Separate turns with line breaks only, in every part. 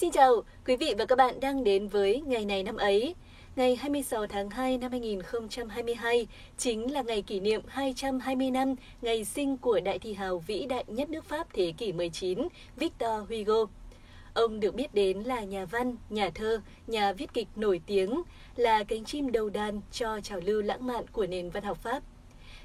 Xin chào, quý vị và các bạn đang đến với ngày này năm ấy. Ngày 26 tháng 2 năm 2022 chính là ngày kỷ niệm 220 năm ngày sinh của đại thi hào vĩ đại nhất nước Pháp thế kỷ 19, Victor Hugo. Ông được biết đến là nhà văn, nhà thơ, nhà viết kịch nổi tiếng, là cánh chim đầu đàn cho trào lưu lãng mạn của nền văn học Pháp.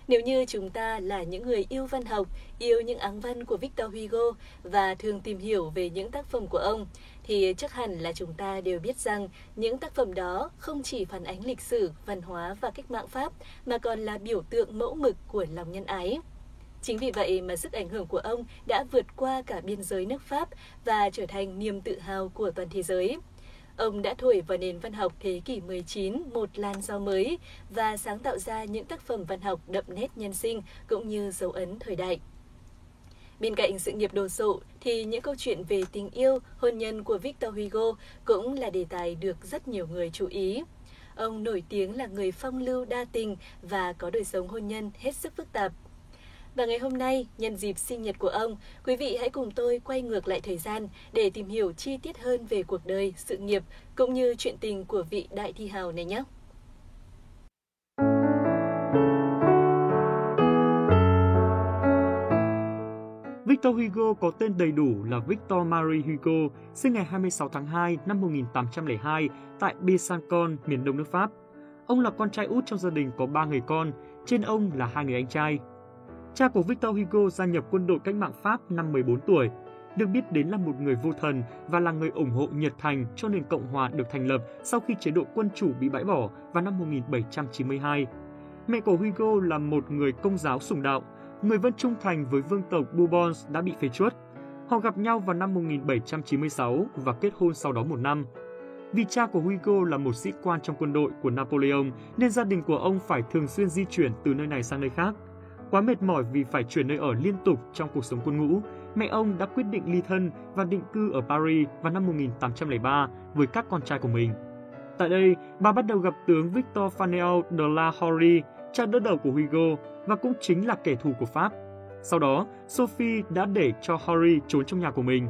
Nếu như chúng ta là những người yêu văn học, yêu những áng văn của Victor Hugo và thường tìm hiểu về những tác phẩm của ông, thì chắc hẳn là chúng ta đều biết rằng những tác phẩm đó không chỉ phản ánh lịch sử, văn hóa và cách mạng Pháp mà còn là biểu tượng mẫu mực của lòng nhân ái. Chính vì vậy mà sức ảnh hưởng của ông đã vượt qua cả biên giới nước Pháp và trở thành niềm tự hào của toàn thế giới. Ông đã thổi vào nền văn học thế kỷ 19 một làn gió mới và sáng tạo ra những tác phẩm văn học đậm nét nhân sinh cũng như dấu ấn thời đại. Bên cạnh sự nghiệp đồ sộ thì những câu chuyện về tình yêu, hôn nhân của Victor Hugo cũng là đề tài được rất nhiều người chú ý. Ông nổi tiếng là người phong lưu đa tình và có đời sống hôn nhân hết sức phức tạp. Và ngày hôm nay, nhân dịp sinh nhật của ông, quý vị hãy cùng tôi quay ngược lại thời gian để tìm hiểu chi tiết hơn về cuộc đời, sự nghiệp cũng như chuyện tình của vị đại thi hào này nhé.
Victor Hugo có tên đầy đủ là Victor Marie Hugo, sinh ngày 26 tháng 2 năm 1802 tại Besançon, miền đông nước Pháp. Ông là con trai út trong gia đình có 3 người con, trên ông là hai người anh trai. Cha của Victor Hugo gia nhập quân đội cách mạng Pháp năm 14 tuổi, được biết đến là một người vô thần và là người ủng hộ nhiệt thành cho nền Cộng hòa được thành lập sau khi chế độ quân chủ bị bãi bỏ vào năm 1792. Mẹ của Hugo là một người công giáo sùng đạo, người vẫn trung thành với vương tộc Bourbons đã bị phế truất. Họ gặp nhau vào năm 1796 và kết hôn sau đó một năm. Vì cha của Hugo là một sĩ quan trong quân đội của Napoleon nên gia đình của ông phải thường xuyên di chuyển từ nơi này sang nơi khác. Quá mệt mỏi vì phải chuyển nơi ở liên tục trong cuộc sống quân ngũ, mẹ ông đã quyết định ly thân và định cư ở Paris vào năm 1803 với các con trai của mình. Tại đây, bà bắt đầu gặp tướng Victor Fanel de la Horie, cha đỡ đầu của Hugo và cũng chính là kẻ thù của Pháp. Sau đó, Sophie đã để cho Harry trốn trong nhà của mình.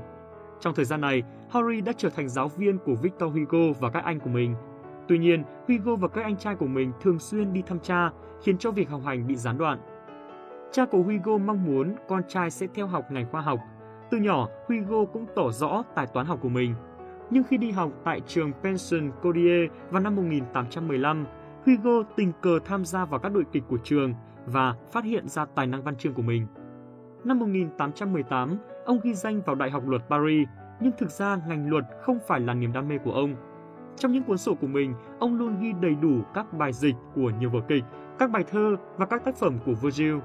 Trong thời gian này, Harry đã trở thành giáo viên của Victor Hugo và các anh của mình. Tuy nhiên, Hugo và các anh trai của mình thường xuyên đi thăm cha, khiến cho việc học hành bị gián đoạn. Cha của Hugo mong muốn con trai sẽ theo học ngành khoa học. Từ nhỏ, Hugo cũng tỏ rõ tài toán học của mình. Nhưng khi đi học tại trường Pension Codier vào năm 1815, Hugo tình cờ tham gia vào các đội kịch của trường và phát hiện ra tài năng văn chương của mình. Năm 1818, ông ghi danh vào Đại học Luật Paris, nhưng thực ra ngành luật không phải là niềm đam mê của ông. Trong những cuốn sổ của mình, ông luôn ghi đầy đủ các bài dịch của nhiều vở kịch, các bài thơ và các tác phẩm của Virgil.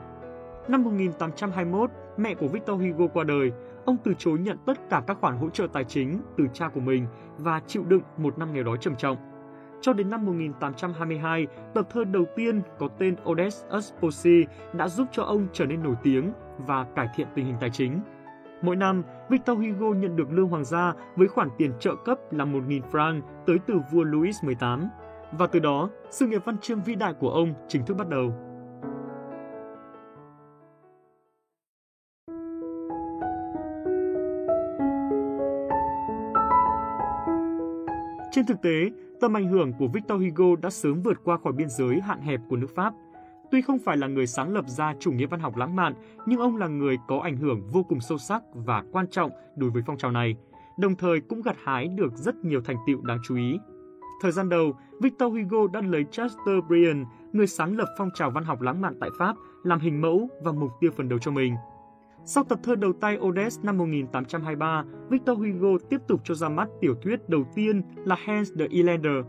Năm 1821, mẹ của Victor Hugo qua đời, ông từ chối nhận tất cả các khoản hỗ trợ tài chính từ cha của mình và chịu đựng một năm nghèo đói trầm trọng. Cho đến năm 1822, tập thơ đầu tiên có tên Odes Usposi đã giúp cho ông trở nên nổi tiếng và cải thiện tình hình tài chính. Mỗi năm, Victor Hugo nhận được lương hoàng gia với khoản tiền trợ cấp là 1.000 franc tới từ vua Louis XVIII. Và từ đó, sự nghiệp văn chương vĩ đại của ông chính thức bắt đầu. Trên thực tế, tầm ảnh hưởng của Victor Hugo đã sớm vượt qua khỏi biên giới hạn hẹp của nước Pháp. Tuy không phải là người sáng lập ra chủ nghĩa văn học lãng mạn, nhưng ông là người có ảnh hưởng vô cùng sâu sắc và quan trọng đối với phong trào này, đồng thời cũng gặt hái được rất nhiều thành tựu đáng chú ý. Thời gian đầu, Victor Hugo đã lấy Chester Bryan, người sáng lập phong trào văn học lãng mạn tại Pháp, làm hình mẫu và mục tiêu phần đầu cho mình – sau tập thơ đầu tay Odes năm 1823, Victor Hugo tiếp tục cho ra mắt tiểu thuyết đầu tiên là Hans the Elander.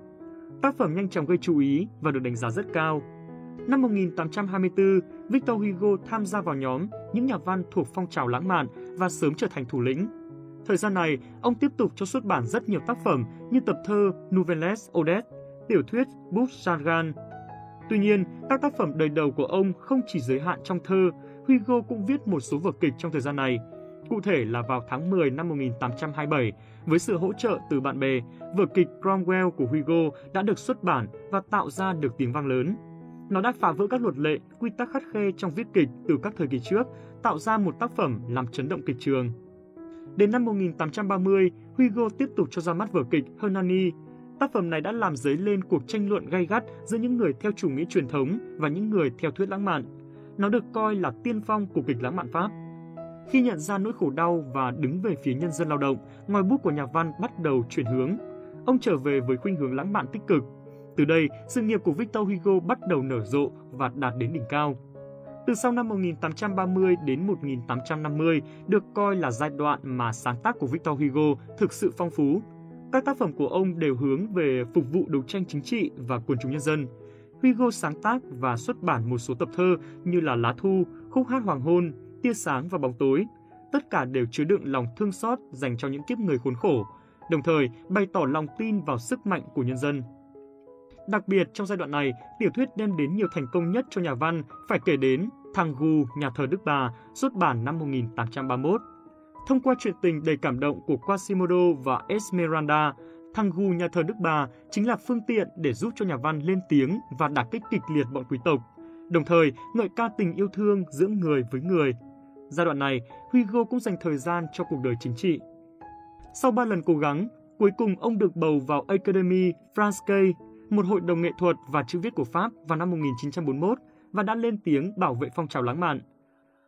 Tác phẩm nhanh chóng gây chú ý và được đánh giá rất cao. Năm 1824, Victor Hugo tham gia vào nhóm những nhà văn thuộc phong trào lãng mạn và sớm trở thành thủ lĩnh. Thời gian này, ông tiếp tục cho xuất bản rất nhiều tác phẩm như tập thơ Nouvelles Odes, tiểu thuyết Bouche Sargan. Tuy nhiên, các tác phẩm đời đầu của ông không chỉ giới hạn trong thơ Hugo cũng viết một số vở kịch trong thời gian này. Cụ thể là vào tháng 10 năm 1827, với sự hỗ trợ từ bạn bè, vở kịch Cromwell của Hugo đã được xuất bản và tạo ra được tiếng vang lớn. Nó đã phá vỡ các luật lệ, quy tắc khắt khe trong viết kịch từ các thời kỳ trước, tạo ra một tác phẩm làm chấn động kịch trường. Đến năm 1830, Hugo tiếp tục cho ra mắt vở kịch Hernani. Tác phẩm này đã làm dấy lên cuộc tranh luận gay gắt giữa những người theo chủ nghĩa truyền thống và những người theo thuyết lãng mạn. Nó được coi là tiên phong của kịch lãng mạn Pháp. Khi nhận ra nỗi khổ đau và đứng về phía nhân dân lao động, ngòi bút của nhà văn bắt đầu chuyển hướng. Ông trở về với khuynh hướng lãng mạn tích cực. Từ đây, sự nghiệp của Victor Hugo bắt đầu nở rộ và đạt đến đỉnh cao. Từ sau năm 1830 đến 1850 được coi là giai đoạn mà sáng tác của Victor Hugo thực sự phong phú. Các tác phẩm của ông đều hướng về phục vụ đấu tranh chính trị và quần chúng nhân dân. Hugo sáng tác và xuất bản một số tập thơ như là Lá Thu, Khúc hát Hoàng hôn, Tia sáng và bóng tối. Tất cả đều chứa đựng lòng thương xót dành cho những kiếp người khốn khổ, đồng thời bày tỏ lòng tin vào sức mạnh của nhân dân. Đặc biệt trong giai đoạn này, tiểu thuyết đem đến nhiều thành công nhất cho nhà văn phải kể đến Thằng Gu, nhà thờ Đức Bà, xuất bản năm 1831. Thông qua chuyện tình đầy cảm động của Quasimodo và Esmeralda, Thằng Gu, nhà thờ Đức Bà chính là phương tiện để giúp cho nhà văn lên tiếng và đả kích kịch liệt bọn quý tộc, đồng thời ngợi ca tình yêu thương giữa người với người. Giai đoạn này, Hugo cũng dành thời gian cho cuộc đời chính trị. Sau 3 lần cố gắng, cuối cùng ông được bầu vào Académie Française, một hội đồng nghệ thuật và chữ viết của Pháp vào năm 1941 và đã lên tiếng bảo vệ phong trào lãng mạn.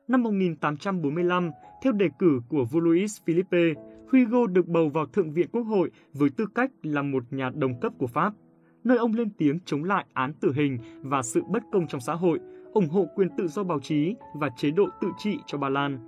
Năm 1845, theo đề cử của vua Louis Philippe, Hugo được bầu vào Thượng viện Quốc hội với tư cách là một nhà đồng cấp của Pháp, nơi ông lên tiếng chống lại án tử hình và sự bất công trong xã hội, ủng hộ quyền tự do báo chí và chế độ tự trị cho Ba Lan.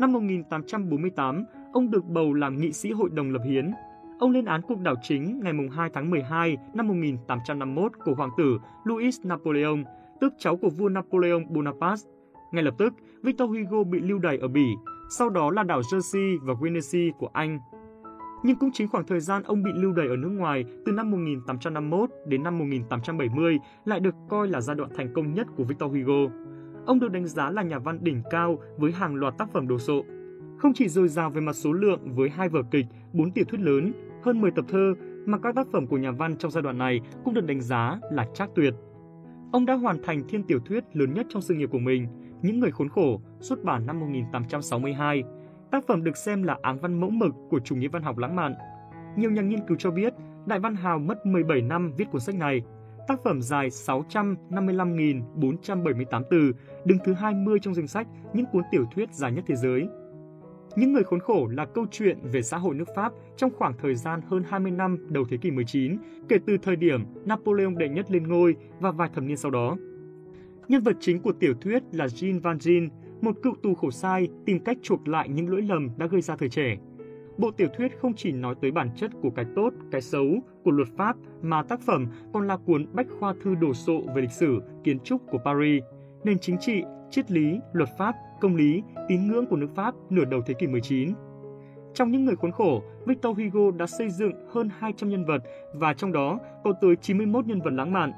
Năm 1848, ông được bầu làm nghị sĩ Hội đồng lập hiến. Ông lên án cuộc đảo chính ngày 2 tháng 12 năm 1851 của hoàng tử Louis Napoleon tức cháu của vua Napoleon Bonaparte. Ngay lập tức, Victor Hugo bị lưu đày ở Bỉ, sau đó là đảo Jersey và Guernsey của Anh. Nhưng cũng chính khoảng thời gian ông bị lưu đày ở nước ngoài từ năm 1851 đến năm 1870 lại được coi là giai đoạn thành công nhất của Victor Hugo. Ông được đánh giá là nhà văn đỉnh cao với hàng loạt tác phẩm đồ sộ. Không chỉ dồi dào về mặt số lượng với hai vở kịch, bốn tiểu thuyết lớn, hơn 10 tập thơ, mà các tác phẩm của nhà văn trong giai đoạn này cũng được đánh giá là trác tuyệt. Ông đã hoàn thành thiên tiểu thuyết lớn nhất trong sự nghiệp của mình, những người khốn khổ, xuất bản năm 1862. Tác phẩm được xem là áng văn mẫu mực của chủ nghĩa văn học lãng mạn. Nhiều nhà nghiên cứu cho biết, Đại Văn Hào mất 17 năm viết cuốn sách này. Tác phẩm dài 655.478 từ, đứng thứ 20 trong danh sách những cuốn tiểu thuyết dài nhất thế giới. Những người khốn khổ là câu chuyện về xã hội nước Pháp trong khoảng thời gian hơn 20 năm đầu thế kỷ 19, kể từ thời điểm Napoleon đệ nhất lên ngôi và vài thập niên sau đó. Nhân vật chính của tiểu thuyết là Jean Valjean, một cựu tù khổ sai tìm cách chuộc lại những lỗi lầm đã gây ra thời trẻ. Bộ tiểu thuyết không chỉ nói tới bản chất của cái tốt, cái xấu của luật pháp mà tác phẩm còn là cuốn bách khoa thư đồ sộ về lịch sử, kiến trúc của Paris, nền chính trị, triết lý, luật pháp công lý, tín ngưỡng của nước Pháp nửa đầu thế kỷ 19. Trong những người khốn khổ, Victor Hugo đã xây dựng hơn 200 nhân vật và trong đó có tới 91 nhân vật lãng mạn.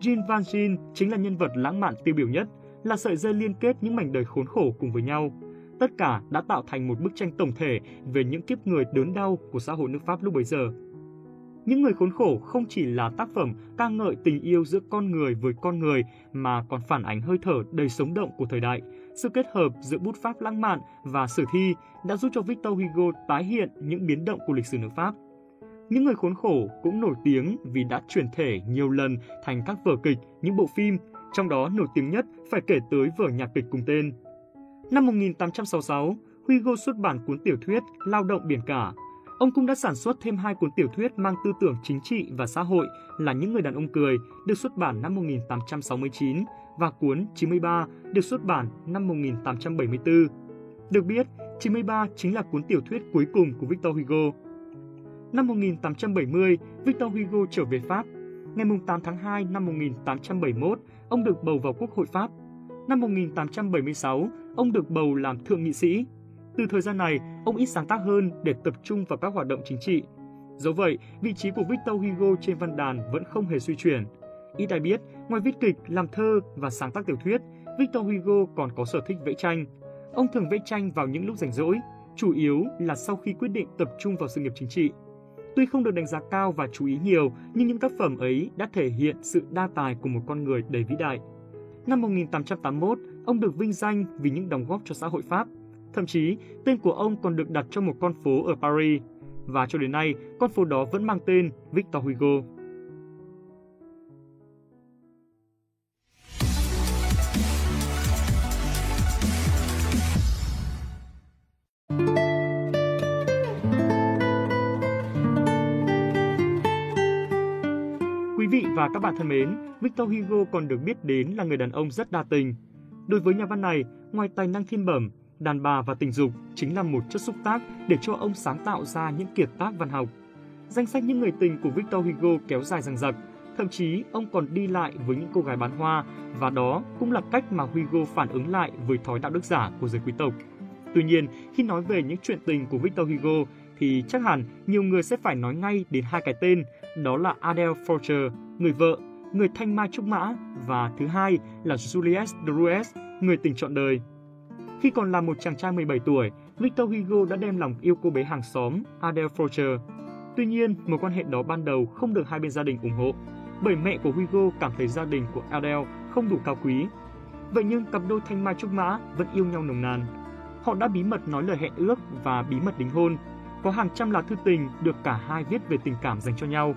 Jean Valjean chính là nhân vật lãng mạn tiêu biểu nhất, là sợi dây liên kết những mảnh đời khốn khổ cùng với nhau. Tất cả đã tạo thành một bức tranh tổng thể về những kiếp người đớn đau của xã hội nước Pháp lúc bấy giờ. Những người khốn khổ không chỉ là tác phẩm ca ngợi tình yêu giữa con người với con người mà còn phản ánh hơi thở đầy sống động của thời đại, sự kết hợp giữa bút pháp lãng mạn và sử thi đã giúp cho Victor Hugo tái hiện những biến động của lịch sử nước Pháp. Những người khốn khổ cũng nổi tiếng vì đã chuyển thể nhiều lần thành các vở kịch, những bộ phim, trong đó nổi tiếng nhất phải kể tới vở nhạc kịch cùng tên. Năm 1866, Hugo xuất bản cuốn tiểu thuyết Lao động biển cả. Ông cũng đã sản xuất thêm hai cuốn tiểu thuyết mang tư tưởng chính trị và xã hội là Những người đàn ông cười, được xuất bản năm 1869 và cuốn 93 được xuất bản năm 1874. Được biết, 93 chính là cuốn tiểu thuyết cuối cùng của Victor Hugo. Năm 1870, Victor Hugo trở về Pháp. Ngày 8 tháng 2 năm 1871, ông được bầu vào Quốc hội Pháp. Năm 1876, ông được bầu làm thượng nghị sĩ. Từ thời gian này, ông ít sáng tác hơn để tập trung vào các hoạt động chính trị. Dẫu vậy, vị trí của Victor Hugo trên văn đàn vẫn không hề suy chuyển – Ít ai biết, ngoài viết kịch, làm thơ và sáng tác tiểu thuyết, Victor Hugo còn có sở thích vẽ tranh. Ông thường vẽ tranh vào những lúc rảnh rỗi, chủ yếu là sau khi quyết định tập trung vào sự nghiệp chính trị. Tuy không được đánh giá cao và chú ý nhiều, nhưng những tác phẩm ấy đã thể hiện sự đa tài của một con người đầy vĩ đại. Năm 1881, ông được vinh danh vì những đóng góp cho xã hội Pháp. Thậm chí, tên của ông còn được đặt cho một con phố ở Paris. Và cho đến nay, con phố đó vẫn mang tên Victor Hugo. Vị và các bạn thân mến, Victor Hugo còn được biết đến là người đàn ông rất đa tình. Đối với nhà văn này, ngoài tài năng thiên bẩm, đàn bà và tình dục chính là một chất xúc tác để cho ông sáng tạo ra những kiệt tác văn học. Danh sách những người tình của Victor Hugo kéo dài dằng dặc, thậm chí ông còn đi lại với những cô gái bán hoa và đó cũng là cách mà Hugo phản ứng lại với thói đạo đức giả của giới quý tộc. Tuy nhiên, khi nói về những chuyện tình của Victor Hugo thì chắc hẳn nhiều người sẽ phải nói ngay đến hai cái tên, đó là Adele Forger, người vợ, người thanh mai trúc mã và thứ hai là Juliette Drouet, người tình trọn đời. Khi còn là một chàng trai 17 tuổi, Victor Hugo đã đem lòng yêu cô bé hàng xóm Adele Forger. Tuy nhiên, mối quan hệ đó ban đầu không được hai bên gia đình ủng hộ, bởi mẹ của Hugo cảm thấy gia đình của Adele không đủ cao quý. Vậy nhưng cặp đôi thanh mai trúc mã vẫn yêu nhau nồng nàn. Họ đã bí mật nói lời hẹn ước và bí mật đính hôn. Có hàng trăm lá thư tình được cả hai viết về tình cảm dành cho nhau.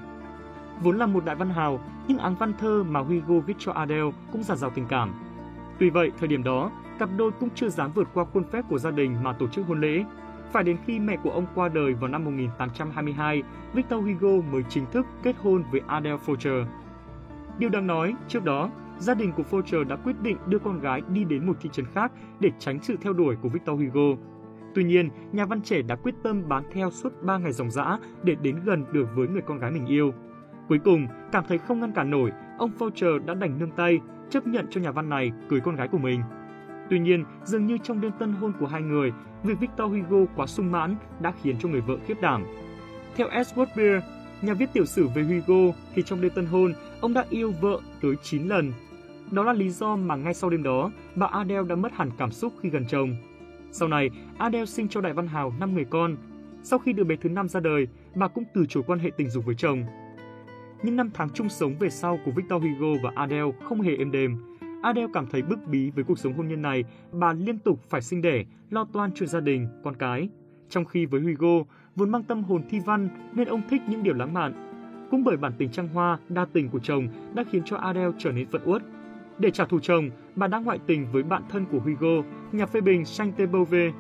Vốn là một đại văn hào, nhưng áng văn thơ mà Hugo viết cho Adele cũng giạt rào tình cảm. Tuy vậy, thời điểm đó, cặp đôi cũng chưa dám vượt qua khuôn phép của gia đình mà tổ chức hôn lễ. Phải đến khi mẹ của ông qua đời vào năm 1822, Victor Hugo mới chính thức kết hôn với Adele Fulcher. Điều đáng nói, trước đó, gia đình của Fulcher đã quyết định đưa con gái đi đến một thị trấn khác để tránh sự theo đuổi của Victor Hugo. Tuy nhiên, nhà văn trẻ đã quyết tâm bám theo suốt 3 ngày dòng dã để đến gần được với người con gái mình yêu. Cuối cùng, cảm thấy không ngăn cản nổi, ông Foucher đã đành nương tay, chấp nhận cho nhà văn này cưới con gái của mình. Tuy nhiên, dường như trong đêm tân hôn của hai người, việc Victor Hugo quá sung mãn đã khiến cho người vợ khiếp đảm. Theo Edward Beer, nhà viết tiểu sử về Hugo, thì trong đêm tân hôn, ông đã yêu vợ tới 9 lần. Đó là lý do mà ngay sau đêm đó, bà Adele đã mất hẳn cảm xúc khi gần chồng. Sau này, Adele sinh cho đại văn hào 5 người con. Sau khi đứa bé thứ năm ra đời, bà cũng từ chối quan hệ tình dục với chồng. Những năm tháng chung sống về sau của Victor Hugo và Adele không hề êm đềm. Adele cảm thấy bức bí với cuộc sống hôn nhân này, bà liên tục phải sinh đẻ, lo toan cho gia đình, con cái. Trong khi với Hugo, vốn mang tâm hồn thi văn nên ông thích những điều lãng mạn. Cũng bởi bản tình trăng hoa, đa tình của chồng đã khiến cho Adele trở nên phận uất. Để trả thù chồng, bà đã ngoại tình với bạn thân của Hugo, nhà phê bình Sainte Beuve.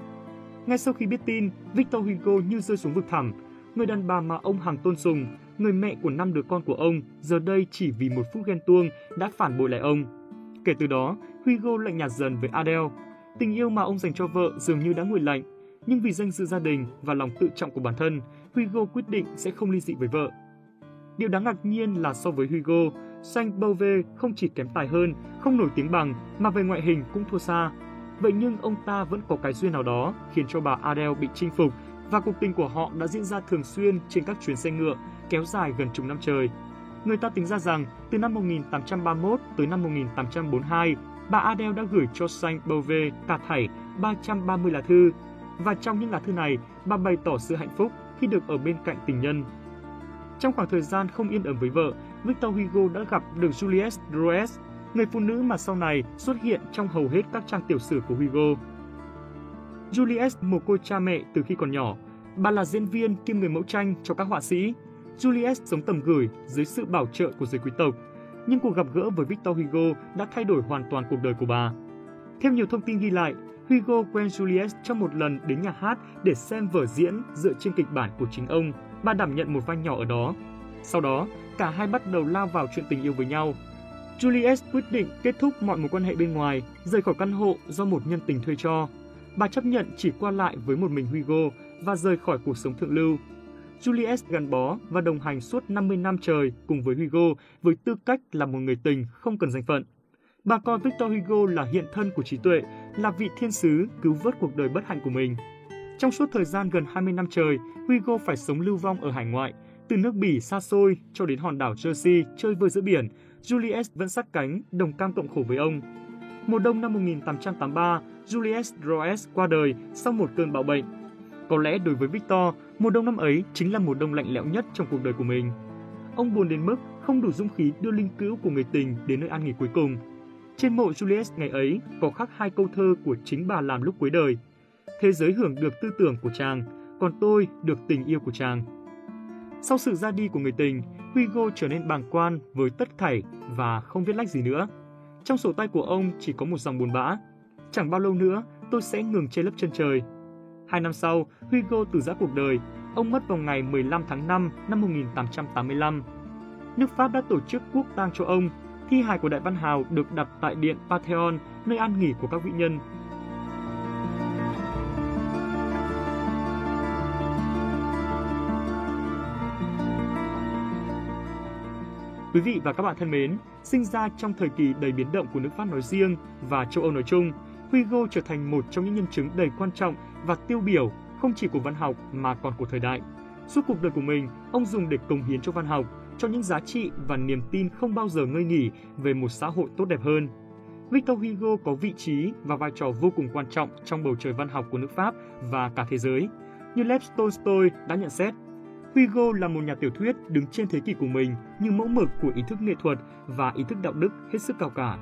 Ngay sau khi biết tin, Victor Hugo như rơi xuống vực thẳm. Người đàn bà mà ông hàng tôn sùng, người mẹ của năm đứa con của ông, giờ đây chỉ vì một phút ghen tuông đã phản bội lại ông. Kể từ đó, Hugo lạnh nhạt dần với Adele. Tình yêu mà ông dành cho vợ dường như đã nguội lạnh, nhưng vì danh dự gia đình và lòng tự trọng của bản thân, Hugo quyết định sẽ không ly dị với vợ. Điều đáng ngạc nhiên là so với Hugo, Saint Beuve không chỉ kém tài hơn, không nổi tiếng bằng mà về ngoại hình cũng thua xa. Vậy nhưng ông ta vẫn có cái duyên nào đó khiến cho bà Adele bị chinh phục và cuộc tình của họ đã diễn ra thường xuyên trên các chuyến xe ngựa kéo dài gần chục năm trời. Người ta tính ra rằng từ năm 1831 tới năm 1842, bà Adele đã gửi cho Saint Beuve cả thảy 330 lá thư và trong những lá thư này, bà bày tỏ sự hạnh phúc khi được ở bên cạnh tình nhân. Trong khoảng thời gian không yên ấm với vợ, Victor Hugo đã gặp được Juliette Drouet, người phụ nữ mà sau này xuất hiện trong hầu hết các trang tiểu sử của Hugo. Juliette mồ côi cha mẹ từ khi còn nhỏ. Bà là diễn viên kiêm người mẫu tranh cho các họa sĩ. Juliette sống tầm gửi dưới sự bảo trợ của giới quý tộc. Nhưng cuộc gặp gỡ với Victor Hugo đã thay đổi hoàn toàn cuộc đời của bà. Theo nhiều thông tin ghi lại, Hugo quen Juliette trong một lần đến nhà hát để xem vở diễn dựa trên kịch bản của chính ông. Bà đảm nhận một vai nhỏ ở đó. Sau đó, cả hai bắt đầu lao vào chuyện tình yêu với nhau. Juliet quyết định kết thúc mọi mối quan hệ bên ngoài, rời khỏi căn hộ do một nhân tình thuê cho. Bà chấp nhận chỉ qua lại với một mình Hugo và rời khỏi cuộc sống thượng lưu. Juliet gắn bó và đồng hành suốt 50 năm trời cùng với Hugo với tư cách là một người tình không cần danh phận. Bà coi Victor Hugo là hiện thân của trí tuệ, là vị thiên sứ cứu vớt cuộc đời bất hạnh của mình. Trong suốt thời gian gần 20 năm trời, Hugo phải sống lưu vong ở hải ngoại, từ nước Bỉ xa xôi cho đến hòn đảo Jersey chơi vơi giữa biển, Julius vẫn sát cánh, đồng cam cộng khổ với ông. Mùa đông năm 1883, Julius Roes qua đời sau một cơn bạo bệnh. Có lẽ đối với Victor, mùa đông năm ấy chính là mùa đông lạnh lẽo nhất trong cuộc đời của mình. Ông buồn đến mức không đủ dũng khí đưa linh cữu của người tình đến nơi an nghỉ cuối cùng. Trên mộ Julius ngày ấy có khắc hai câu thơ của chính bà làm lúc cuối đời. thế giới hưởng được tư tưởng của chàng, còn tôi được tình yêu của chàng. Sau sự ra đi của người tình, Hugo trở nên bàng quan với tất thảy và không viết lách gì nữa. Trong sổ tay của ông chỉ có một dòng buồn bã. Chẳng bao lâu nữa, tôi sẽ ngừng trên lớp chân trời. Hai năm sau, Hugo từ giã cuộc đời. Ông mất vào ngày 15 tháng 5 năm 1885. Nước Pháp đã tổ chức quốc tang cho ông. Thi hài của Đại Văn Hào được đặt tại điện Pantheon, nơi an nghỉ của các vị nhân Quý vị và các bạn thân mến, sinh ra trong thời kỳ đầy biến động của nước Pháp nói riêng và châu Âu nói chung, Hugo trở thành một trong những nhân chứng đầy quan trọng và tiêu biểu không chỉ của văn học mà còn của thời đại. Suốt cuộc đời của mình, ông dùng để cống hiến cho văn học, cho những giá trị và niềm tin không bao giờ ngơi nghỉ về một xã hội tốt đẹp hơn. Victor Hugo có vị trí và vai trò vô cùng quan trọng trong bầu trời văn học của nước Pháp và cả thế giới. Như Lev Tolstoy đã nhận xét, Hugo là một nhà tiểu thuyết đứng trên thế kỷ của mình như mẫu mực của ý thức nghệ thuật và ý thức đạo đức hết sức cao cả.